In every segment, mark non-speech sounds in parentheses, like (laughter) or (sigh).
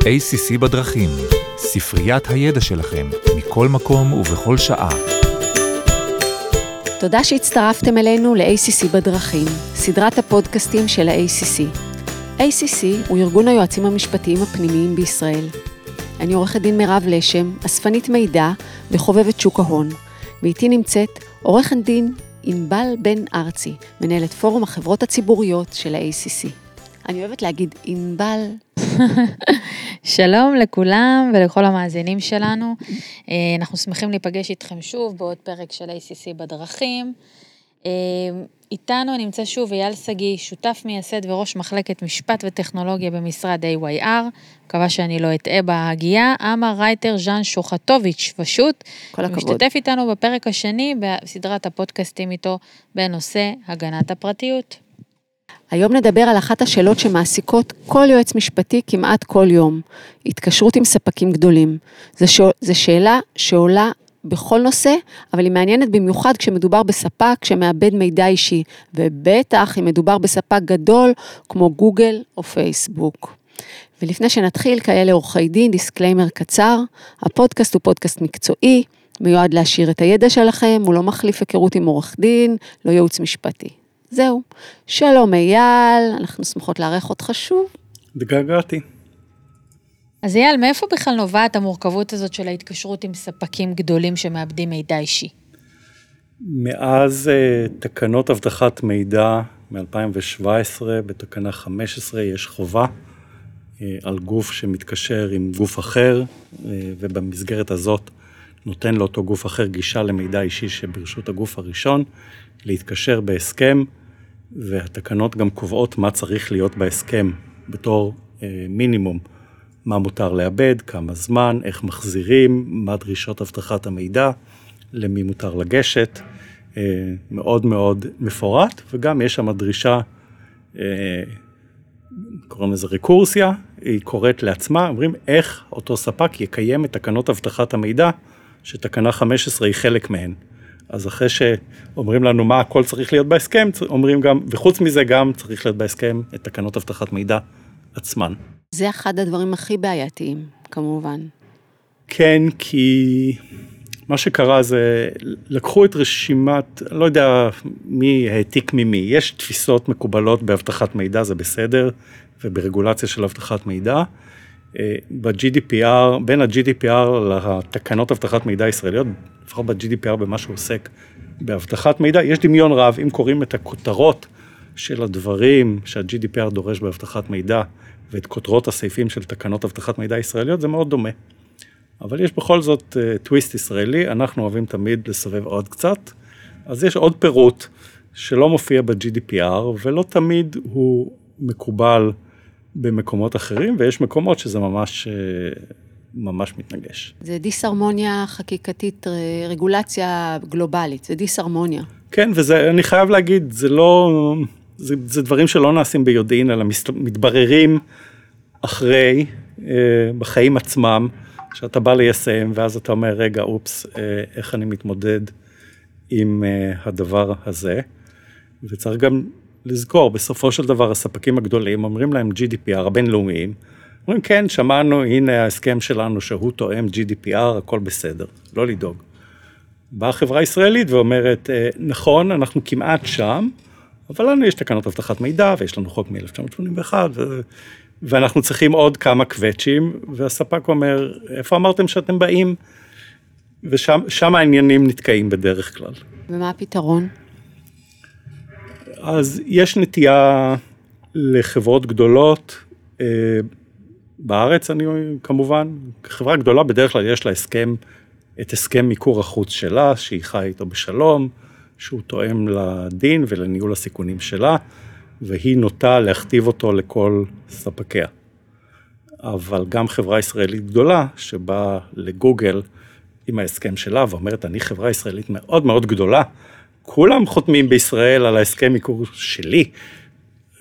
ACC בדרכים, ספריית הידע שלכם, מכל מקום ובכל שעה. תודה שהצטרפתם אלינו ל-ACC בדרכים, סדרת הפודקאסטים של ה-ACC. ACC הוא ארגון היועצים המשפטיים הפנימיים בישראל. אני עורכת דין מירב לשם, אספנית מידע וחובבת שוק ההון, ואיתי נמצאת עורכת דין ענבל בן ארצי, מנהלת פורום החברות הציבוריות של ה-ACC. אני אוהבת להגיד ענבל. (laughs) שלום לכולם ולכל המאזינים שלנו. אה, אנחנו שמחים להיפגש איתכם שוב בעוד פרק של ACC בדרכים. אה, איתנו נמצא שוב אייל שגיא, שותף מייסד וראש מחלקת משפט וטכנולוגיה במשרד AYR, מקווה שאני לא אטעה בהגייה, אמה רייטר ז'אן שוחטוביץ' פשוט. כל הכבוד. משתתף איתנו בפרק השני בסדרת הפודקאסטים איתו בנושא הגנת הפרטיות. היום נדבר על אחת השאלות שמעסיקות כל יועץ משפטי כמעט כל יום, התקשרות עם ספקים גדולים. זו שאלה שעולה בכל נושא, אבל היא מעניינת במיוחד כשמדובר בספק שמעבד מידע אישי, ובטח אם מדובר בספק גדול כמו גוגל או פייסבוק. ולפני שנתחיל, כיאה לעורכי דין, disclaimer קצר, הפודקאסט הוא פודקאסט מקצועי, מיועד להשאיר את הידע שלכם, הוא לא מחליף היכרות עם עורך דין, לא ייעוץ משפטי. זהו. שלום אייל, אנחנו שמחות לארח אותך שוב. התגעגעתי. אז אייל, מאיפה בכלל נובעת המורכבות הזאת של ההתקשרות עם ספקים גדולים שמאבדים מידע אישי? מאז uh, תקנות אבטחת מידע מ-2017, בתקנה 15 יש חובה uh, על גוף שמתקשר עם גוף אחר, uh, ובמסגרת הזאת נותן לאותו גוף אחר גישה למידע אישי שברשות הגוף הראשון, להתקשר בהסכם, והתקנות גם קובעות מה צריך להיות בהסכם בתור uh, מינימום. מה מותר לאבד, כמה זמן, איך מחזירים, מה דרישות אבטחת המידע, למי מותר לגשת, אה, מאוד מאוד מפורט, וגם יש שם דרישה, אה, קוראים לזה רקורסיה, היא קוראת לעצמה, אומרים איך אותו ספק יקיים את תקנות אבטחת המידע, שתקנה 15 היא חלק מהן. אז אחרי שאומרים לנו מה הכל צריך להיות בהסכם, אומרים גם, וחוץ מזה גם צריך להיות בהסכם את תקנות אבטחת מידע עצמן. זה אחד הדברים הכי בעייתיים, כמובן. כן, כי מה שקרה זה, לקחו את רשימת, לא יודע מי העתיק ממי, יש תפיסות מקובלות באבטחת מידע, זה בסדר, וברגולציה של אבטחת מידע. אה, ב-GDPR, בין ה-GDPR לתקנות אבטחת מידע ישראליות, לפחות ב-GDPR במה שהוא עוסק באבטחת מידע, יש דמיון רב, אם קוראים את הכותרות של הדברים שה-GDPR דורש באבטחת מידע, ואת כותרות הסעיפים של תקנות אבטחת מידע ישראליות, זה מאוד דומה. אבל יש בכל זאת טוויסט ישראלי, אנחנו אוהבים תמיד לסובב עוד קצת, אז יש עוד פירוט שלא מופיע ב-GDPR, ולא תמיד הוא מקובל במקומות אחרים, ויש מקומות שזה ממש... ממש מתנגש. זה דיסהרמוניה חקיקתית, רגולציה גלובלית, זה דיסהרמוניה. כן, וזה, אני חייב להגיד, זה לא, זה, זה דברים שלא נעשים ביודעין, אלא מתבררים אחרי, אה, בחיים עצמם, שאתה בא ליישם, ואז אתה אומר, רגע, אופס, אה, איך אני מתמודד עם אה, הדבר הזה. וצריך גם לזכור, בסופו של דבר הספקים הגדולים אומרים להם GDPR הבינלאומיים, אומרים כן, שמענו, הנה ההסכם שלנו שהוא תואם GDPR, הכל בסדר, לא לדאוג. באה חברה ישראלית ואומרת, נכון, אנחנו כמעט שם, אבל לנו יש תקנות אבטחת מידע, ויש לנו חוק מ-1981, ו... ואנחנו צריכים עוד כמה קווצ'ים, והספק אומר, איפה אמרתם שאתם באים? ושם העניינים נתקעים בדרך כלל. ומה הפתרון? אז יש נטייה לחברות גדולות, אה, בארץ אני כמובן, חברה גדולה בדרך כלל יש לה הסכם, את הסכם מיקור החוץ שלה, שהיא חיה איתו בשלום, שהוא תואם לדין ולניהול הסיכונים שלה, והיא נוטה להכתיב אותו לכל ספקיה. אבל גם חברה ישראלית גדולה, שבאה לגוגל עם ההסכם שלה ואומרת, אני חברה ישראלית מאוד מאוד גדולה, כולם חותמים בישראל על ההסכם עיקור שלי.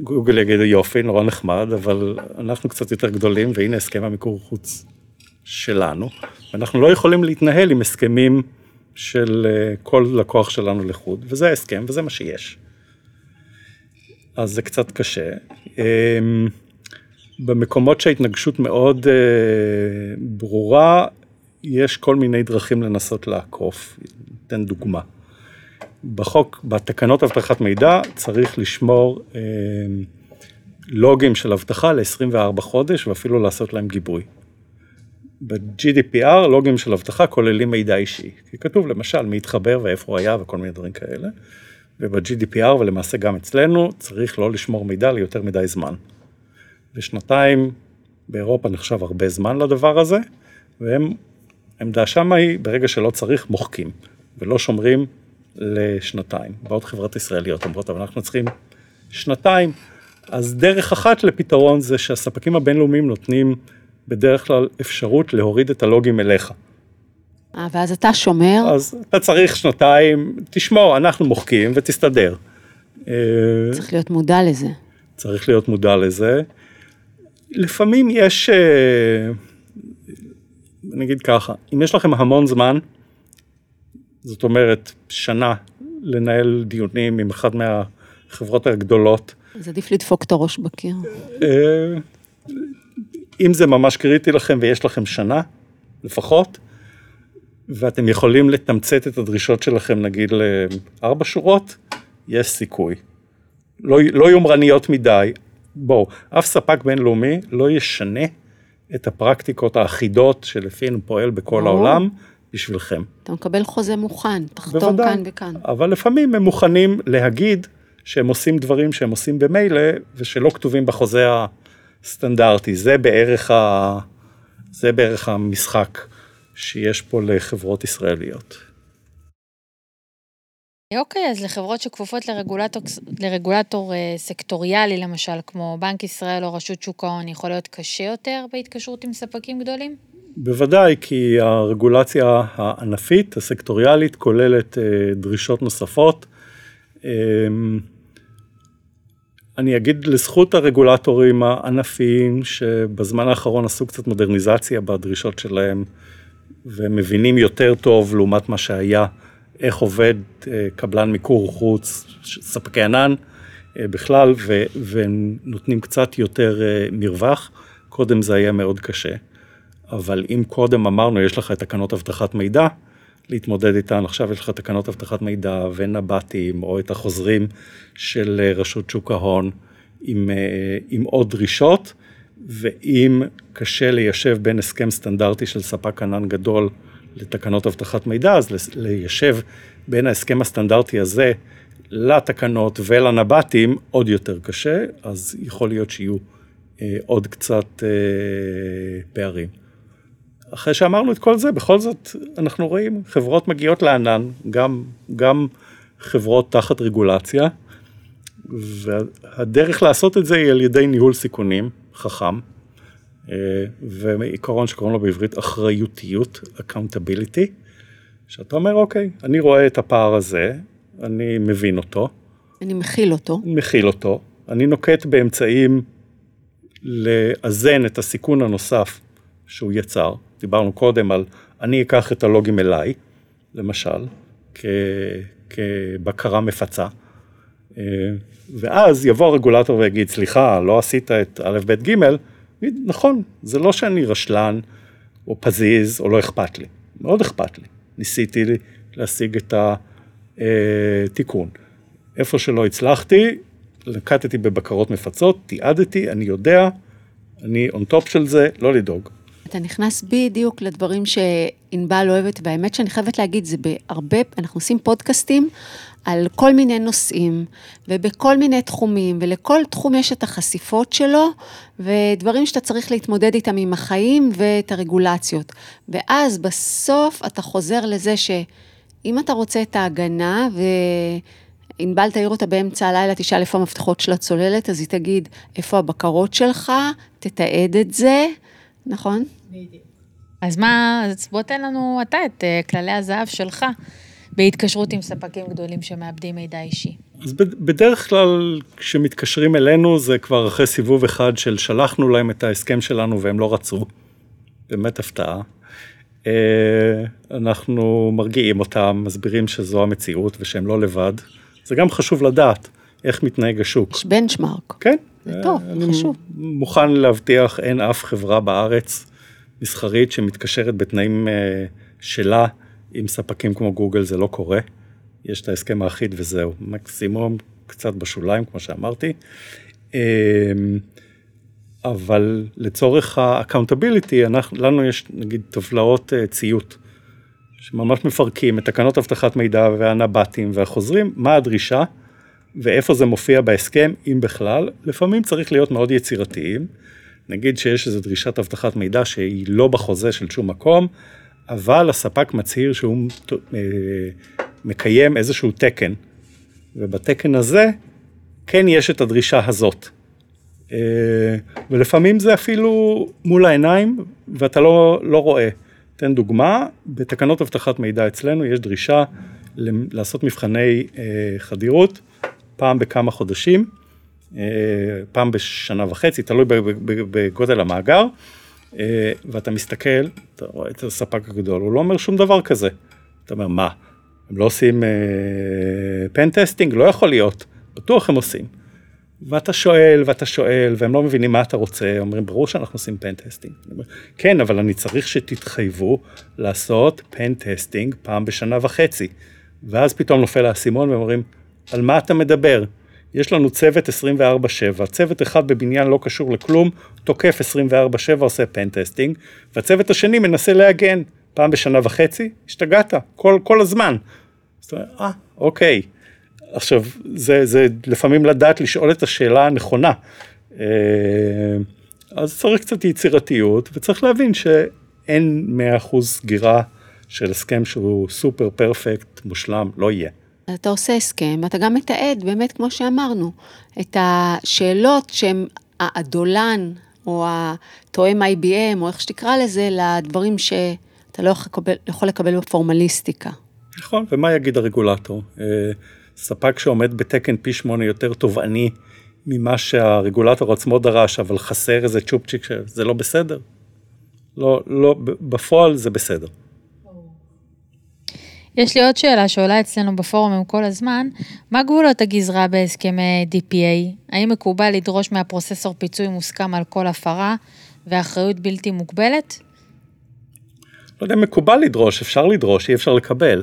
גוגל יגידו יופי, נורא נחמד, אבל אנחנו קצת יותר גדולים, והנה הסכם המיקור חוץ שלנו, ואנחנו לא יכולים להתנהל עם הסכמים של אה, כל לקוח שלנו לחוד, וזה ההסכם וזה מה שיש. אז זה קצת קשה. אמ, במקומות שההתנגשות מאוד אה, ברורה, יש כל מיני דרכים לנסות לעקוף. אתן דוגמה. בחוק, בתקנות אבטחת מידע, צריך לשמור אה, לוגים של אבטחה ל-24 חודש ואפילו לעשות להם גיבוי. ב-GDPR לוגים של אבטחה כוללים מידע אישי, כי כתוב למשל מי התחבר ואיפה הוא היה וכל מיני דברים כאלה, וב-GDPR ולמעשה גם אצלנו צריך לא לשמור מידע ליותר מדי זמן. ושנתיים באירופה נחשב הרבה זמן לדבר הזה, והם, עמדה שמה היא ברגע שלא צריך מוחקים, ולא שומרים לשנתיים. באות חברות ישראליות אומרות, אבל אנחנו צריכים שנתיים. אז דרך אחת לפתרון זה שהספקים הבינלאומיים נותנים בדרך כלל אפשרות להוריד את הלוגים אליך. אה, ואז אתה שומר. אז אתה צריך שנתיים, תשמור, אנחנו מוחקים ותסתדר. אה, צריך להיות מודע לזה. צריך להיות מודע לזה. לפעמים יש, אה, נגיד ככה, אם יש לכם המון זמן, זאת אומרת, שנה לנהל דיונים עם אחת מהחברות הגדולות. אז עדיף לדפוק את הראש בקיר. אה, אם זה ממש קריטי לכם ויש לכם שנה, לפחות, ואתם יכולים לתמצת את הדרישות שלכם, נגיד, לארבע שורות, יש סיכוי. לא, לא יומרניות מדי. בואו, אף ספק בינלאומי לא ישנה את הפרקטיקות האחידות שלפיהן הוא פועל בכל ברור. העולם בשבילכם. אתה מקבל חוזה מוכן, תחתום בוודאי. כאן וכאן. אבל לפעמים הם מוכנים להגיד שהם עושים דברים שהם עושים במילא, ושלא כתובים בחוזה הסטנדרטי. זה בערך, ה... זה בערך המשחק שיש פה לחברות ישראליות. אוקיי, אז לחברות שכפופות לרגולטור, לרגולטור אה, סקטוריאלי, למשל, כמו בנק ישראל או רשות שוק ההון, יכול להיות קשה יותר בהתקשרות עם ספקים גדולים? בוודאי, כי הרגולציה הענפית, הסקטוריאלית, כוללת אה, דרישות נוספות. אה, אני אגיד לזכות הרגולטורים הענפיים, שבזמן האחרון עשו קצת מודרניזציה בדרישות שלהם, ומבינים יותר טוב לעומת מה שהיה, איך עובד אה, קבלן מיקור חוץ, ספקי ענן אה, בכלל, ו- ונותנים קצת יותר אה, מרווח. קודם זה היה מאוד קשה. אבל אם קודם אמרנו, יש לך את תקנות אבטחת מידע, להתמודד איתן, עכשיו יש לך תקנות אבטחת מידע ונבטים, או את החוזרים של רשות שוק ההון עם, עם עוד דרישות, ואם קשה ליישב בין הסכם סטנדרטי של ספק ענן גדול לתקנות אבטחת מידע, אז ליישב בין ההסכם הסטנדרטי הזה לתקנות ולנבטים עוד יותר קשה, אז יכול להיות שיהיו אה, עוד קצת אה, פערים. אחרי שאמרנו את כל זה, בכל זאת אנחנו רואים חברות מגיעות לענן, גם, גם חברות תחת רגולציה, והדרך לעשות את זה היא על ידי ניהול סיכונים חכם, ועיקרון שקוראים לו בעברית אחריותיות, accountability, שאתה אומר, אוקיי, אני רואה את הפער הזה, אני מבין אותו. אני מכיל אותו. מכיל אותו, אני נוקט באמצעים לאזן את הסיכון הנוסף שהוא יצר. דיברנו קודם על אני אקח את הלוגים אליי, למשל, כ, כבקרה מפצה, אה, ואז יבוא הרגולטור ויגיד, סליחה, לא עשית את א', ב', ג', נכון, זה לא שאני רשלן, או פזיז, או לא אכפת לי, מאוד אכפת לי. ניסיתי להשיג את התיקון. איפה שלא הצלחתי, נקטתי בבקרות מפצות, תיעדתי, אני יודע, אני on top של זה, לא לדאוג. אתה נכנס בדיוק לדברים שענבל אוהבת, והאמת שאני חייבת להגיד, זה בהרבה, אנחנו עושים פודקאסטים על כל מיני נושאים, ובכל מיני תחומים, ולכל תחום יש את החשיפות שלו, ודברים שאתה צריך להתמודד איתם עם החיים ואת הרגולציות. ואז בסוף אתה חוזר לזה שאם אתה רוצה את ההגנה, ו... ענבל תעיר אותה באמצע הלילה, תשאל איפה המפתחות של הצוללת, אז היא תגיד, איפה הבקרות שלך, תתעד את זה, נכון? אז מה, אז בוא תן לנו אתה את uh, כללי הזהב שלך בהתקשרות עם ספקים גדולים שמאבדים מידע אישי. אז בדרך כלל כשמתקשרים אלינו זה כבר אחרי סיבוב אחד של שלחנו להם את ההסכם שלנו והם לא רצו. באמת הפתעה. אה, אנחנו מרגיעים אותם, מסבירים שזו המציאות ושהם לא לבד. זה גם חשוב לדעת. איך מתנהג השוק. יש בנצ'מארק. כן. זה טוב, אני חשוב. מוכן להבטיח, אין אף חברה בארץ מסחרית שמתקשרת בתנאים אה, שלה עם ספקים כמו גוגל, זה לא קורה. יש את ההסכם האחיד וזהו. מקסימום קצת בשוליים, כמו שאמרתי. אה, אבל לצורך ה-accountability, לנו יש נגיד טבלאות אה, ציות, שממש מפרקים את תקנות אבטחת מידע והנבטים והחוזרים, מה הדרישה ואיפה זה מופיע בהסכם, אם בכלל. לפעמים צריך להיות מאוד יצירתיים. נגיד שיש איזו דרישת אבטחת מידע שהיא לא בחוזה של שום מקום, אבל הספק מצהיר שהוא אה, מקיים איזשהו תקן, ובתקן הזה כן יש את הדרישה הזאת. אה, ולפעמים זה אפילו מול העיניים ואתה לא, לא רואה. אתן דוגמה, בתקנות אבטחת מידע אצלנו יש דרישה לעשות מבחני אה, חדירות פעם בכמה חודשים, אה, פעם בשנה וחצי, תלוי בגודל המאגר, ואתה מסתכל, אתה רואה את הספק הגדול, הוא לא אומר שום דבר כזה. אתה אומר, מה, הם לא עושים pen testing? לא יכול להיות, בטוח הם עושים. ואתה שואל ואתה שואל והם לא מבינים מה אתה רוצה, אומרים ברור שאנחנו עושים pen testing. כן, אבל אני צריך שתתחייבו לעשות pen testing פעם בשנה וחצי. ואז פתאום נופל האסימון והם אומרים, על מה אתה מדבר? יש לנו צוות 24/7, צוות אחד בבניין לא קשור לכלום, תוקף 24/7 עושה pen testing, והצוות השני מנסה להגן פעם בשנה וחצי, השתגעת, כל, כל הזמן. אז אתה אומר, אה, אוקיי. עכשיו, זה, זה לפעמים לדעת לשאול את השאלה הנכונה. אה, אז צריך קצת יצירתיות, וצריך להבין שאין 100% סגירה של הסכם שהוא סופר פרפקט, מושלם, לא יהיה. אתה עושה הסכם, ואתה גם מתעד, באמת, כמו שאמרנו, את השאלות שהן הדולן, או התואם IBM, או איך שתקרא לזה, לדברים שאתה לא יכול לקבל, בפורמליסטיקה. נכון, ומה יגיד הרגולטור? אה, ספק שעומד בתקן פי שמונה יותר תובעני ממה שהרגולטור עצמו דרש, אבל חסר איזה צ'ופצ'יק שזה לא בסדר. לא, לא, בפועל זה בסדר. יש לי עוד שאלה שעולה אצלנו בפורומים כל הזמן, מה גבולות הגזרה בהסכמי DPA? האם מקובל לדרוש מהפרוססור פיצוי מוסכם על כל הפרה ואחריות בלתי מוגבלת? לא יודע, מקובל לדרוש, אפשר לדרוש, אי אפשר לקבל.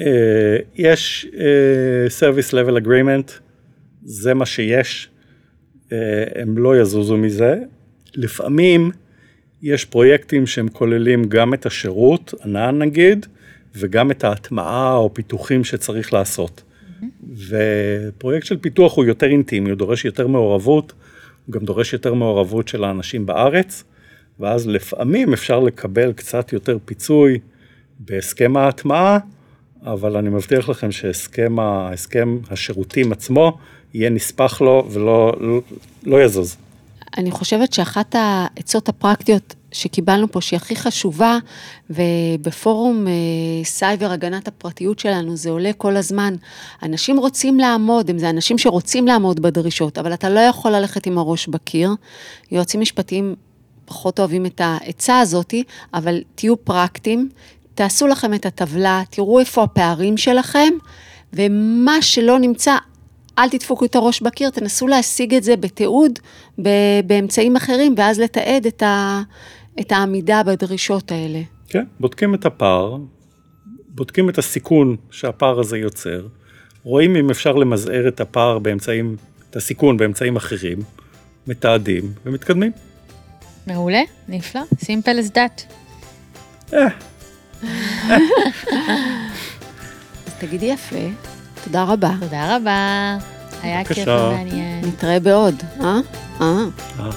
אה, יש uh, Service Level Agreement, זה מה שיש, uh, הם לא יזוזו מזה. לפעמים יש פרויקטים שהם כוללים גם את השירות, ענן נגיד, וגם את ההטמעה או פיתוחים שצריך לעשות. Mm-hmm. ופרויקט של פיתוח הוא יותר אינטימי, הוא דורש יותר מעורבות, הוא גם דורש יותר מעורבות של האנשים בארץ, ואז לפעמים אפשר לקבל קצת יותר פיצוי בהסכם ההטמעה, אבל אני מבטיח לכם שהסכם ההסכם השירותים עצמו יהיה נספח לו ולא לא, לא יזוז. אני חושבת שאחת העצות הפרקטיות שקיבלנו פה, שהיא הכי חשובה, ובפורום אה, סייבר הגנת הפרטיות שלנו, זה עולה כל הזמן. אנשים רוצים לעמוד, הם זה אנשים שרוצים לעמוד בדרישות, אבל אתה לא יכול ללכת עם הראש בקיר. יועצים משפטיים פחות אוהבים את העצה הזאתי, אבל תהיו פרקטיים, תעשו לכם את הטבלה, תראו איפה הפערים שלכם, ומה שלא נמצא, אל תדפוקו את הראש בקיר, תנסו להשיג את זה בתיעוד, באמצעים אחרים, ואז לתעד את, ה, את העמידה בדרישות האלה. כן, בודקים את הפער, בודקים את הסיכון שהפער הזה יוצר, רואים אם אפשר למזער את הפער באמצעים, את הסיכון באמצעים אחרים, מתעדים ומתקדמים. מעולה, נפלא, simple as that. אה, אז תגידי יפה, תודה רבה. תודה רבה. היה כיף ומעניין. נתראה בעוד, אה? אה. אה.